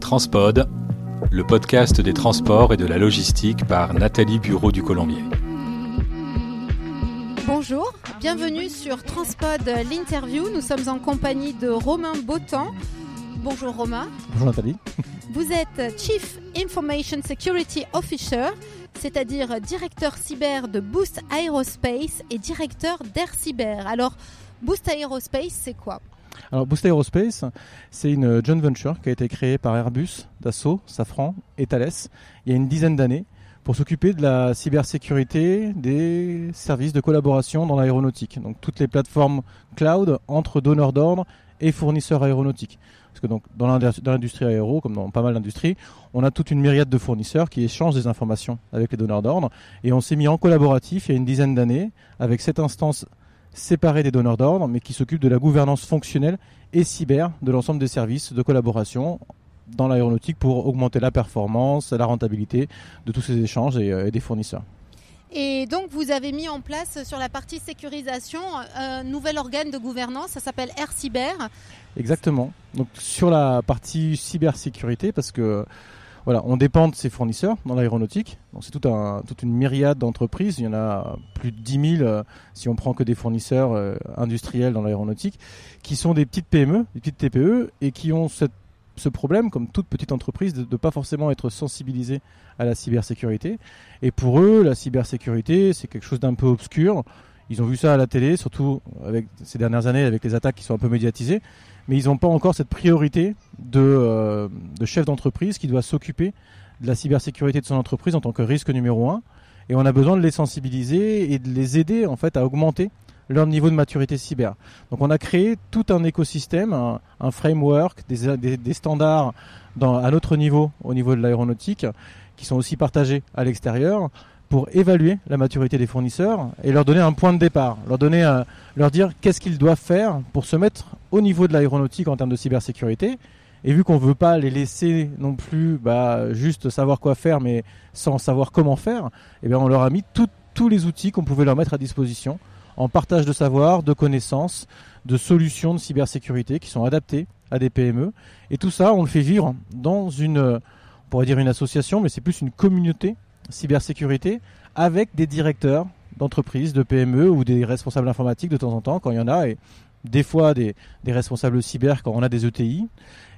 Transpod, le podcast des transports et de la logistique par Nathalie Bureau du Colombier. Bonjour, bienvenue sur Transpod l'interview. Nous sommes en compagnie de Romain Botan. Bonjour Romain. Bonjour Nathalie. Vous êtes Chief Information Security Officer, c'est-à-dire directeur cyber de Boost Aerospace et directeur d'Air Cyber. Alors, Boost Aerospace, c'est quoi? Alors Boost Aerospace, c'est une joint venture qui a été créée par Airbus, Dassault, Safran et Thales il y a une dizaine d'années pour s'occuper de la cybersécurité des services de collaboration dans l'aéronautique. Donc toutes les plateformes cloud entre donneurs d'ordre et fournisseurs aéronautiques. Parce que donc dans l'industrie aéro, comme dans pas mal d'industries, on a toute une myriade de fournisseurs qui échangent des informations avec les donneurs d'ordre. Et on s'est mis en collaboratif il y a une dizaine d'années avec cette instance séparés des donneurs d'ordre, mais qui s'occupent de la gouvernance fonctionnelle et cyber de l'ensemble des services de collaboration dans l'aéronautique pour augmenter la performance, la rentabilité de tous ces échanges et, euh, des fournisseurs. Et donc vous avez mis en place sur la partie sécurisation un nouvel organe de gouvernance, ça s'appelle Air Cyber. Exactement. Donc sur la partie cybersécurité, parce que voilà, on dépend de ces fournisseurs dans l'aéronautique. Donc c'est toute une myriade d'entreprises. Il y en a plus de 10 000 euh, si on prend que des fournisseurs euh, industriels dans l'aéronautique, qui sont des petites PME, des petites TPE, et qui ont ce problème, comme toute petite entreprise, de ne pas forcément être sensibilisés à la cybersécurité. Et pour eux, la cybersécurité, c'est quelque chose d'un peu obscur. Ils ont vu ça à la télé, surtout avec ces dernières années, avec les attaques qui sont un peu médiatisées mais ils n'ont pas encore cette priorité de, euh, de chef d'entreprise qui doit s'occuper de la cybersécurité de son entreprise en tant que risque numéro un. Et on a besoin de les sensibiliser et de les aider en fait à augmenter leur niveau de maturité cyber. Donc on a créé tout un écosystème, un, framework, des, standards à notre niveau, au niveau de l'aéronautique, qui sont aussi partagés à l'extérieur, pour évaluer la maturité des fournisseurs et leur donner un point de départ, leur donner, leur dire qu'est-ce qu'ils doivent faire pour se mettre au niveau de l'aéronautique en termes de cybersécurité. Et vu qu'on ne veut pas les laisser non plus bah, juste savoir quoi faire, mais sans savoir comment faire, eh bien on leur a mis tous les outils qu'on pouvait leur mettre à disposition en partage de savoir, de connaissances, de solutions de cybersécurité qui sont adaptées à des PME. Et tout ça, on le fait vivre dans une, on pourrait dire une association, mais c'est plus une communauté cybersécurité avec des directeurs d'entreprises, de PME ou des responsables informatiques de temps en temps quand il y en a et des fois des, responsables cyber quand on a des ETI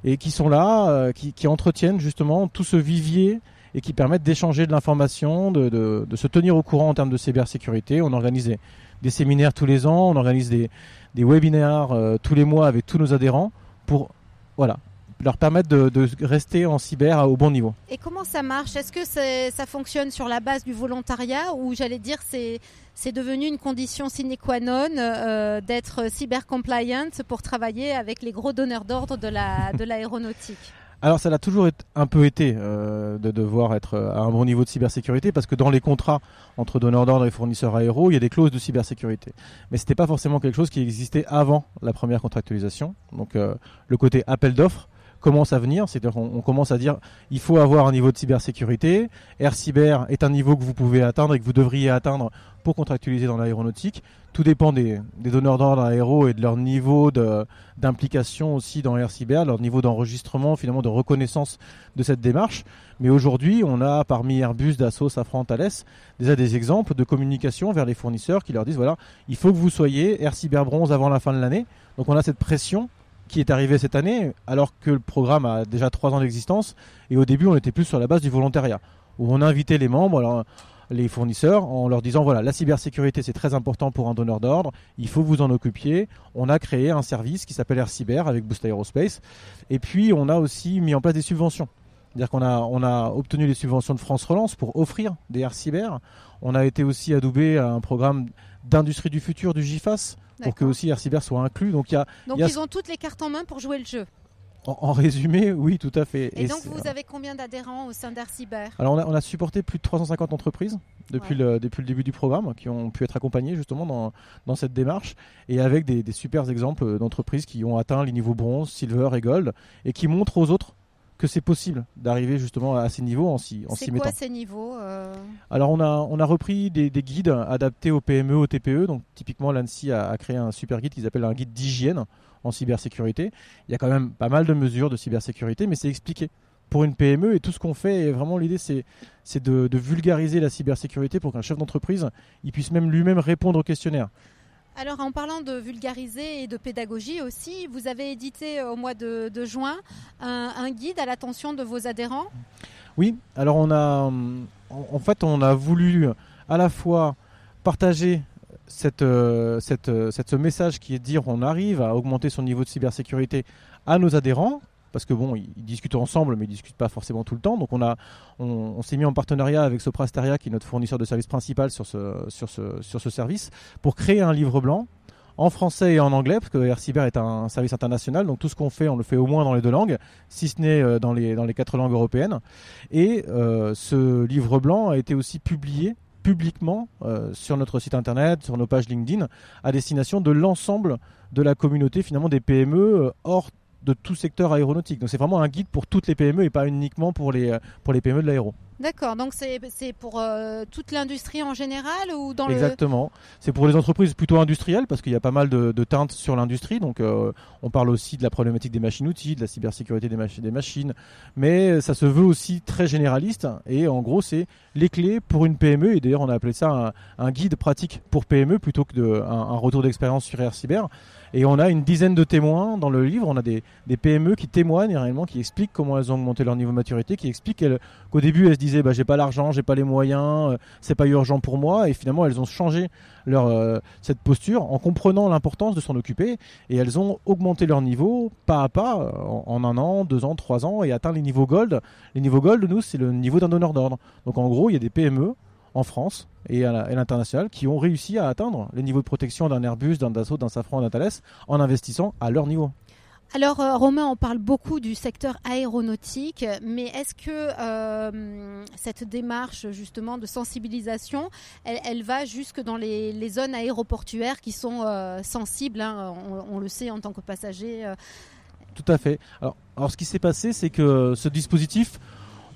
et qui sont là, euh, qui, entretiennent justement tout ce vivier et qui permettent d'échanger de l'information, de, se tenir au courant en termes de cybersécurité. On organise des, séminaires tous les ans, on organise des, webinaires euh, tous les mois avec tous nos adhérents pour voilà, leur permettre de, rester en cyber au bon niveau. Et comment ça marche? Est-ce que ça fonctionne sur la base du volontariat ou j'allais dire c'est c'est devenu une condition sine qua non euh, d'être cyber compliant pour travailler avec les gros donneurs d'ordre de la de l'aéronautique? Alors ça l'a toujours un peu été euh, de devoir être à un bon niveau de cybersécurité parce que dans les contrats entre donneurs d'ordre et fournisseurs aéro, il y a des clauses de cybersécurité. Mais ce n'était pas forcément quelque chose qui existait avant la première contractualisation. Donc euh, le côté appel d'offres commence à venir. C'est-à-dire qu'on commence à dire il faut avoir un niveau de cybersécurité. Air Cyber est un niveau que vous pouvez atteindre et que vous devriez atteindre pour contractualiser dans l'aéronautique. Tout dépend des, donneurs d'ordre aéro et de leur niveau d'implication aussi dans Air Cyber, leur niveau d'enregistrement, finalement de reconnaissance de cette démarche. Mais aujourd'hui, on a parmi Airbus, Dassault, Safran, Thales, déjà des exemples de communication vers les fournisseurs qui leur disent voilà, il faut que vous soyez Air Cyber Bronze avant la fin de l'année. Donc on a cette pression qui est arrivé cette année, alors que le programme a déjà trois ans d'existence. Et au début, on était plus sur la base du volontariat, où on invitait les membres, les fournisseurs, en leur disant voilà, la cybersécurité c'est très important pour un donneur d'ordre, il faut vous en occuper. On a créé un service qui s'appelle Air Cyber avec Boost Aerospace. Et puis, on a aussi mis en place des subventions. C'est-à-dire qu'on a, on a obtenu les subventions de France Relance pour offrir des Air Cyber. On a été aussi adoubé à un programme d'industrie du futur du GIFAS pour que aussi Air Cyber soit inclus. Donc, y a, donc ils ont toutes les cartes en main pour jouer le jeu. En, résumé, oui, tout à fait. Et, donc, vous avez combien d'adhérents au sein d'Air Cyber? Alors, on a, supporté plus de 350 entreprises depuis, le, depuis le début du programme qui ont pu être accompagnées justement dans, dans cette démarche et avec des, des super exemples d'entreprises qui ont atteint les niveaux bronze, silver et gold et qui montrent aux autres que c'est possible d'arriver justement à ces niveaux en s'y en C'est quoi ces niveaux euh Alors on a on a repris des, guides adaptés aux PME, aux TPE. Donc typiquement l'ANSI a, créé un super guide qu'ils appellent un guide d'hygiène en cybersécurité. Il y a quand même pas mal de mesures de cybersécurité, mais c'est expliqué pour une PME et tout ce qu'on fait. Et vraiment l'idée c'est c'est de, de vulgariser la cybersécurité pour qu'un chef d'entreprise il puisse même lui-même répondre au questionnaire. Alors en parlant de vulgariser et de pédagogie aussi, vous avez édité euh, au mois de, juin un, guide à l'attention de vos adhérents. Oui, alors on a en fait on a voulu à la fois partager cette, euh, euh, ce message qui est dire on arrive à augmenter son niveau de cybersécurité à nos adhérents parce que bon, ils, discutent ensemble, mais ils discutent pas forcément tout le temps. Donc on a, on, s'est mis en partenariat avec Soprasteria, qui est notre fournisseur de service principal sur ce, sur ce, sur ce service, pour créer un livre blanc en français et en anglais, parce que RCyber est un service international, donc tout ce qu'on fait, on le fait au moins dans les deux langues, si ce n'est euh, dans les, dans les quatre langues européennes. Et euh, ce livre blanc a été aussi publié publiquement euh, sur notre site internet, sur nos pages LinkedIn, à destination de l'ensemble de la communauté finalement des PME hors de tout secteur aéronautique. Donc c'est vraiment un guide pour toutes les PME et pas uniquement pour les, euh, pour les PME de l'aéro. D'accord, donc c'est pour euh, toute l'industrie en général ou dans Exactement. C'est pour les entreprises plutôt industrielles parce qu'il y a pas mal de, teintes sur l'industrie. Donc euh, on parle aussi de la problématique des machines-outils, de la cybersécurité des, des machines. Mais ça se veut aussi très généraliste. Et en gros, c'est les clés pour une PME. Et d'ailleurs, on a appelé ça un, guide pratique pour PME plutôt que de, un, retour d'expérience sur Air Cyber. Et on a une dizaine de témoins dans le livre. On a des, PME qui témoignent réellement, qui expliquent comment elles ont augmenté leur niveau de maturité, qui expliquent qu'au début elles se disaient bah, j'ai pas l'argent, j'ai pas les moyens, euh, c'est pas urgent pour moi. Et finalement elles ont changé leur, euh, cette posture en comprenant l'importance de s'en occuper. Et elles ont augmenté leur niveau pas à pas euh, en, un an, deux ans, trois ans et atteint les niveaux gold. Les niveaux gold, nous, c'est le niveau d'un donneur d'ordre. Donc en gros, il y a des PME en France et à l'international qui ont réussi à atteindre les niveaux de protection d'un Airbus, d'un Dassault, d'un Safran, d'un Thales en investissant à leur niveau. Alors euh, Romain, on parle beaucoup du secteur aéronautique, mais est-ce que euh, cette démarche justement de sensibilisation, elle, va jusque dans les, zones aéroportuaires qui sont euh, sensibles, hein, on, le sait en tant que passager Tout à fait. Alors, alors ce qui s'est passé, c'est que ce dispositif,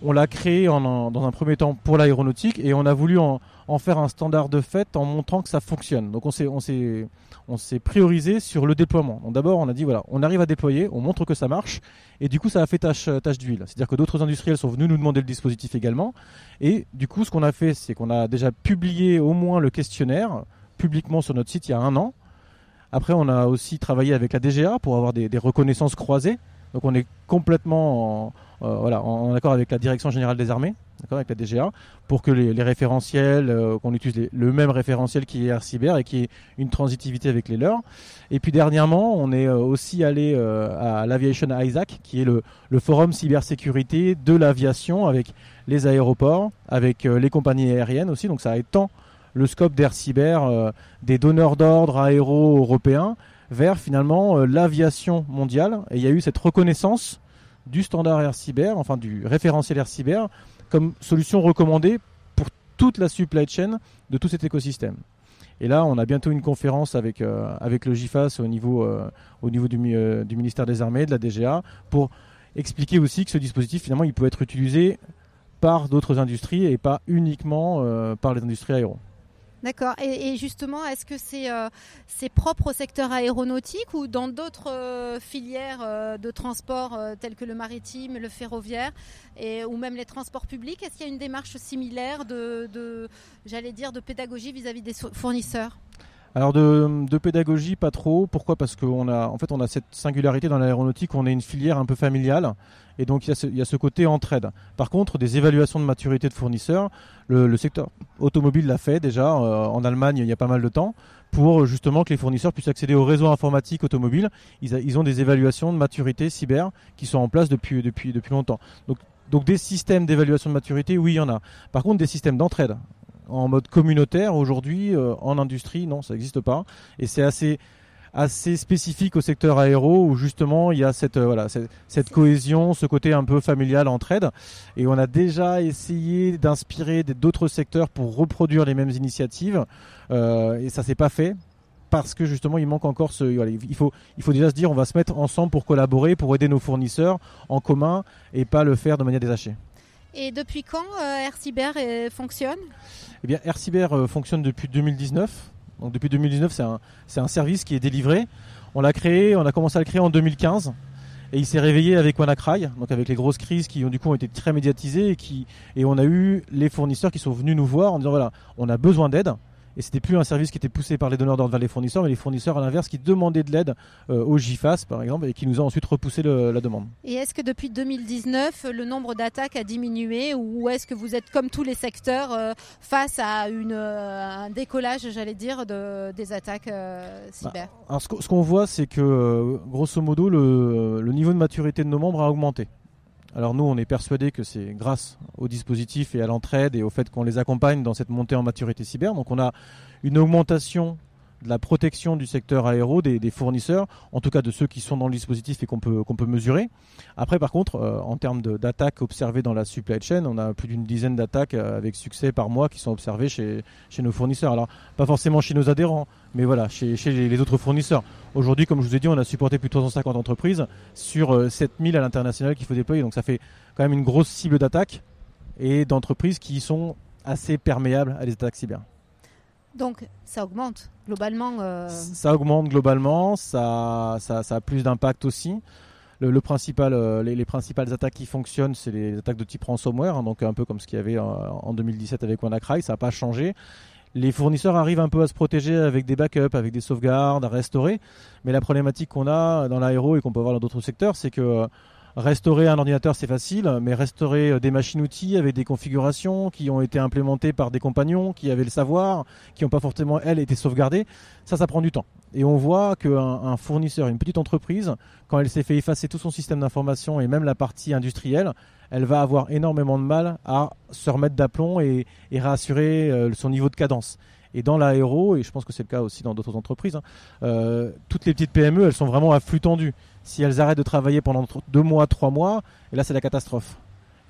on l'a créé dans un premier temps pour l'aéronautique et on a voulu en, faire un standard de fait en montrant que ça fonctionne. Donc on s'est, priorisé sur le déploiement. D'abord, on a dit voilà, on arrive à déployer, on montre que ça marche et du coup ça a fait tâche, tâche d'huile. C'est-à-dire que d'autres industriels sont venus nous demander le dispositif également et du coup ce qu'on a fait, c'est qu'on a déjà publié au moins le questionnaire publiquement sur notre site il y a un an. Après, on a aussi travaillé avec la DGA pour avoir des reconnaissances croisées. Donc on est complètement en, euh, en, accord avec la Direction Générale des Armées, avec la DGA, pour que les, référentiels, euh, qu'on utilise le même référentiel qui est Cyber et qui ait une transitivité avec les leurs. Et puis dernièrement, on est euh, aussi allé à l'Aviation Isaac, qui est le, le forum cybersécurité de l'aviation avec les aéroports, avec les compagnies aériennes aussi. Donc ça étend le scope d'Air Cyber des donneurs d'ordre aéro européens vers finalement l'aviation mondiale. Et il y a eu cette reconnaissance du standard Air Cyber, enfin du référentiel Air Cyber, comme solution recommandée pour toute la supply chain de tout cet écosystème. Et là, on a bientôt une conférence avec, euh, le GIFAS au niveau, euh, euh, du, ministère des Armées, de la DGA, pour expliquer aussi que ce dispositif, finalement, il peut être utilisé par d'autres industries et pas uniquement par les industries aéro. D'accord. Et, justement, est-ce que euh, c'est propre au secteur aéronautique ou dans d'autres euh, filières euh, de transport telles que le maritime, le ferroviaire et, ou même les transports publics? Est-ce qu'il y a une démarche similaire de, j'allais dire, de pédagogie vis-à-vis des fournisseurs? Alors de, pédagogie, pas trop. Pourquoi? Parce qu'on a, en fait, on a cette singularité dans l'aéronautique, on est une filière un peu familiale, et donc il y, a ce, côté entraide. Par contre, des évaluations de maturité de fournisseurs, le, secteur automobile l'a fait déjà euh, en Allemagne il y a pas mal de temps pour justement que les fournisseurs puissent accéder au réseau informatique automobile. Ils, ont des évaluations de maturité cyber qui sont en place depuis depuis depuis longtemps. Donc donc des systèmes d'évaluation de maturité, oui, il y en a. Par contre, des systèmes d'entraide en mode communautaire aujourd'hui euh, en industrie, non, ça n'existe pas. Et c'est assez assez spécifique au secteur aéro où justement il y a cette euh, voilà cette, cohésion, ce côté un peu familial entraide. Et on a déjà essayé d'inspirer d'autres secteurs pour reproduire les mêmes initiatives euh, et ça s'est pas fait parce que justement il manque encore ce il faut il faut déjà se dire on va se mettre ensemble pour collaborer pour aider nos fournisseurs en commun et pas le faire de manière détachée. Et depuis quand euh, AirCyber euh, fonctionne? Eh bien AirCyber euh, fonctionne depuis 2019. Donc depuis 2019 c'est un service qui est délivré. On l'a créé, on a commencé à le créer en 2015 et il s'est réveillé avec WannaCry, donc avec les grosses crises qui ont du coup été très médiatisées et qui et on a eu les fournisseurs qui sont venus nous voir en disant voilà on a besoin d'aide et c'était plus un service qui était poussé par les donneurs d'ordre vers les fournisseurs, mais les fournisseurs à l'inverse qui demandaient de l'aide euh, au GIFAS par exemple et qui nous ont ensuite repoussé le, la demande. Et est-ce que depuis 2019 le nombre d'attaques a diminué ou est-ce que vous êtes comme tous les secteurs euh, face à une, euh, un décollage, j'allais dire, de, des attaques euh, cyber? bah, Alors ce qu'on voit, c'est que grosso modo le, le niveau de maturité de nos membres a augmenté. Alors nous, on est persuadé que c'est grâce au dispositif et à l'entraide et au fait qu'on les accompagne dans cette montée en maturité cyber. Donc on a une augmentation de la protection du secteur aéro des, fournisseurs, en tout cas de ceux qui sont dans le dispositif et qu'on peut, qu'on peut mesurer. Après, par contre, euh, en termes d'attaques observées dans la supply chain, on a plus d'une dizaine d'attaques euh, avec succès par mois qui sont observées chez, chez nos fournisseurs. Alors, pas forcément chez nos adhérents, mais voilà, chez, chez les, autres fournisseurs. Aujourd'hui, comme je vous ai dit, on a supporté plus de 350 entreprises sur euh, 7000 à l'international qu'il faut déployer. Donc ça fait quand même une grosse cible d'attaques et d'entreprises qui sont assez perméables à des attaques cyber. Donc ça augmente globalement. Euh... Ça augmente globalement, ça, a plus d'impact aussi. Le, principal, euh, les, les, principales attaques qui fonctionnent, c'est les attaques de type ransomware, hein, donc un peu comme ce qu'il y avait en, en 2017 avec WannaCry, ça n'a pas changé. Les fournisseurs arrivent un peu à se protéger avec des backups, avec des sauvegardes, à restaurer. Mais la problématique qu'on a dans l'aéro et qu'on peut voir dans d'autres secteurs, c'est que Restaurer un ordinateur, c'est facile, mais restaurer des machines-outils avec des configurations qui ont été implémentées par des compagnons, qui avaient le savoir, qui n'ont pas forcément, elles, été sauvegardées, ça, ça prend du temps. Et on voit qu'un un fournisseur, une petite entreprise, quand elle s'est fait effacer tout son système d'information et même la partie industrielle, elle va avoir énormément de mal à se remettre d'aplomb et, et réassurer euh, son niveau de cadence. Et dans l'aéro, et je pense que c'est le cas aussi dans d'autres entreprises, hein, euh, toutes les petites PME, elles sont vraiment à flux tendu. Si elles arrêtent de travailler pendant deux mois, trois mois, et là c'est la catastrophe.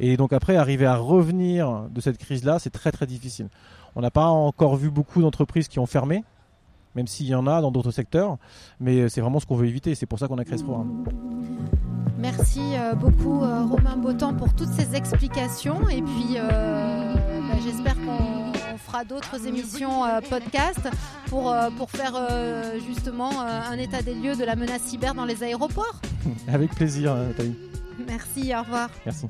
Et donc après, arriver à revenir de cette crise-là, c'est très très difficile. On n'a pas encore vu beaucoup d'entreprises qui ont fermé, même s'il y en a dans d'autres secteurs, mais c'est vraiment ce qu'on veut éviter. C'est pour ça qu'on a créé ce programme. Merci euh, beaucoup euh, Romain Botan pour toutes ces explications et puis euh, bah, j'espère qu'on fera d'autres émissions euh, podcast pour, euh, pour faire euh, justement un état des lieux de la menace cyber dans les aéroports. Avec plaisir, Nathalie. Merci, au revoir. Merci.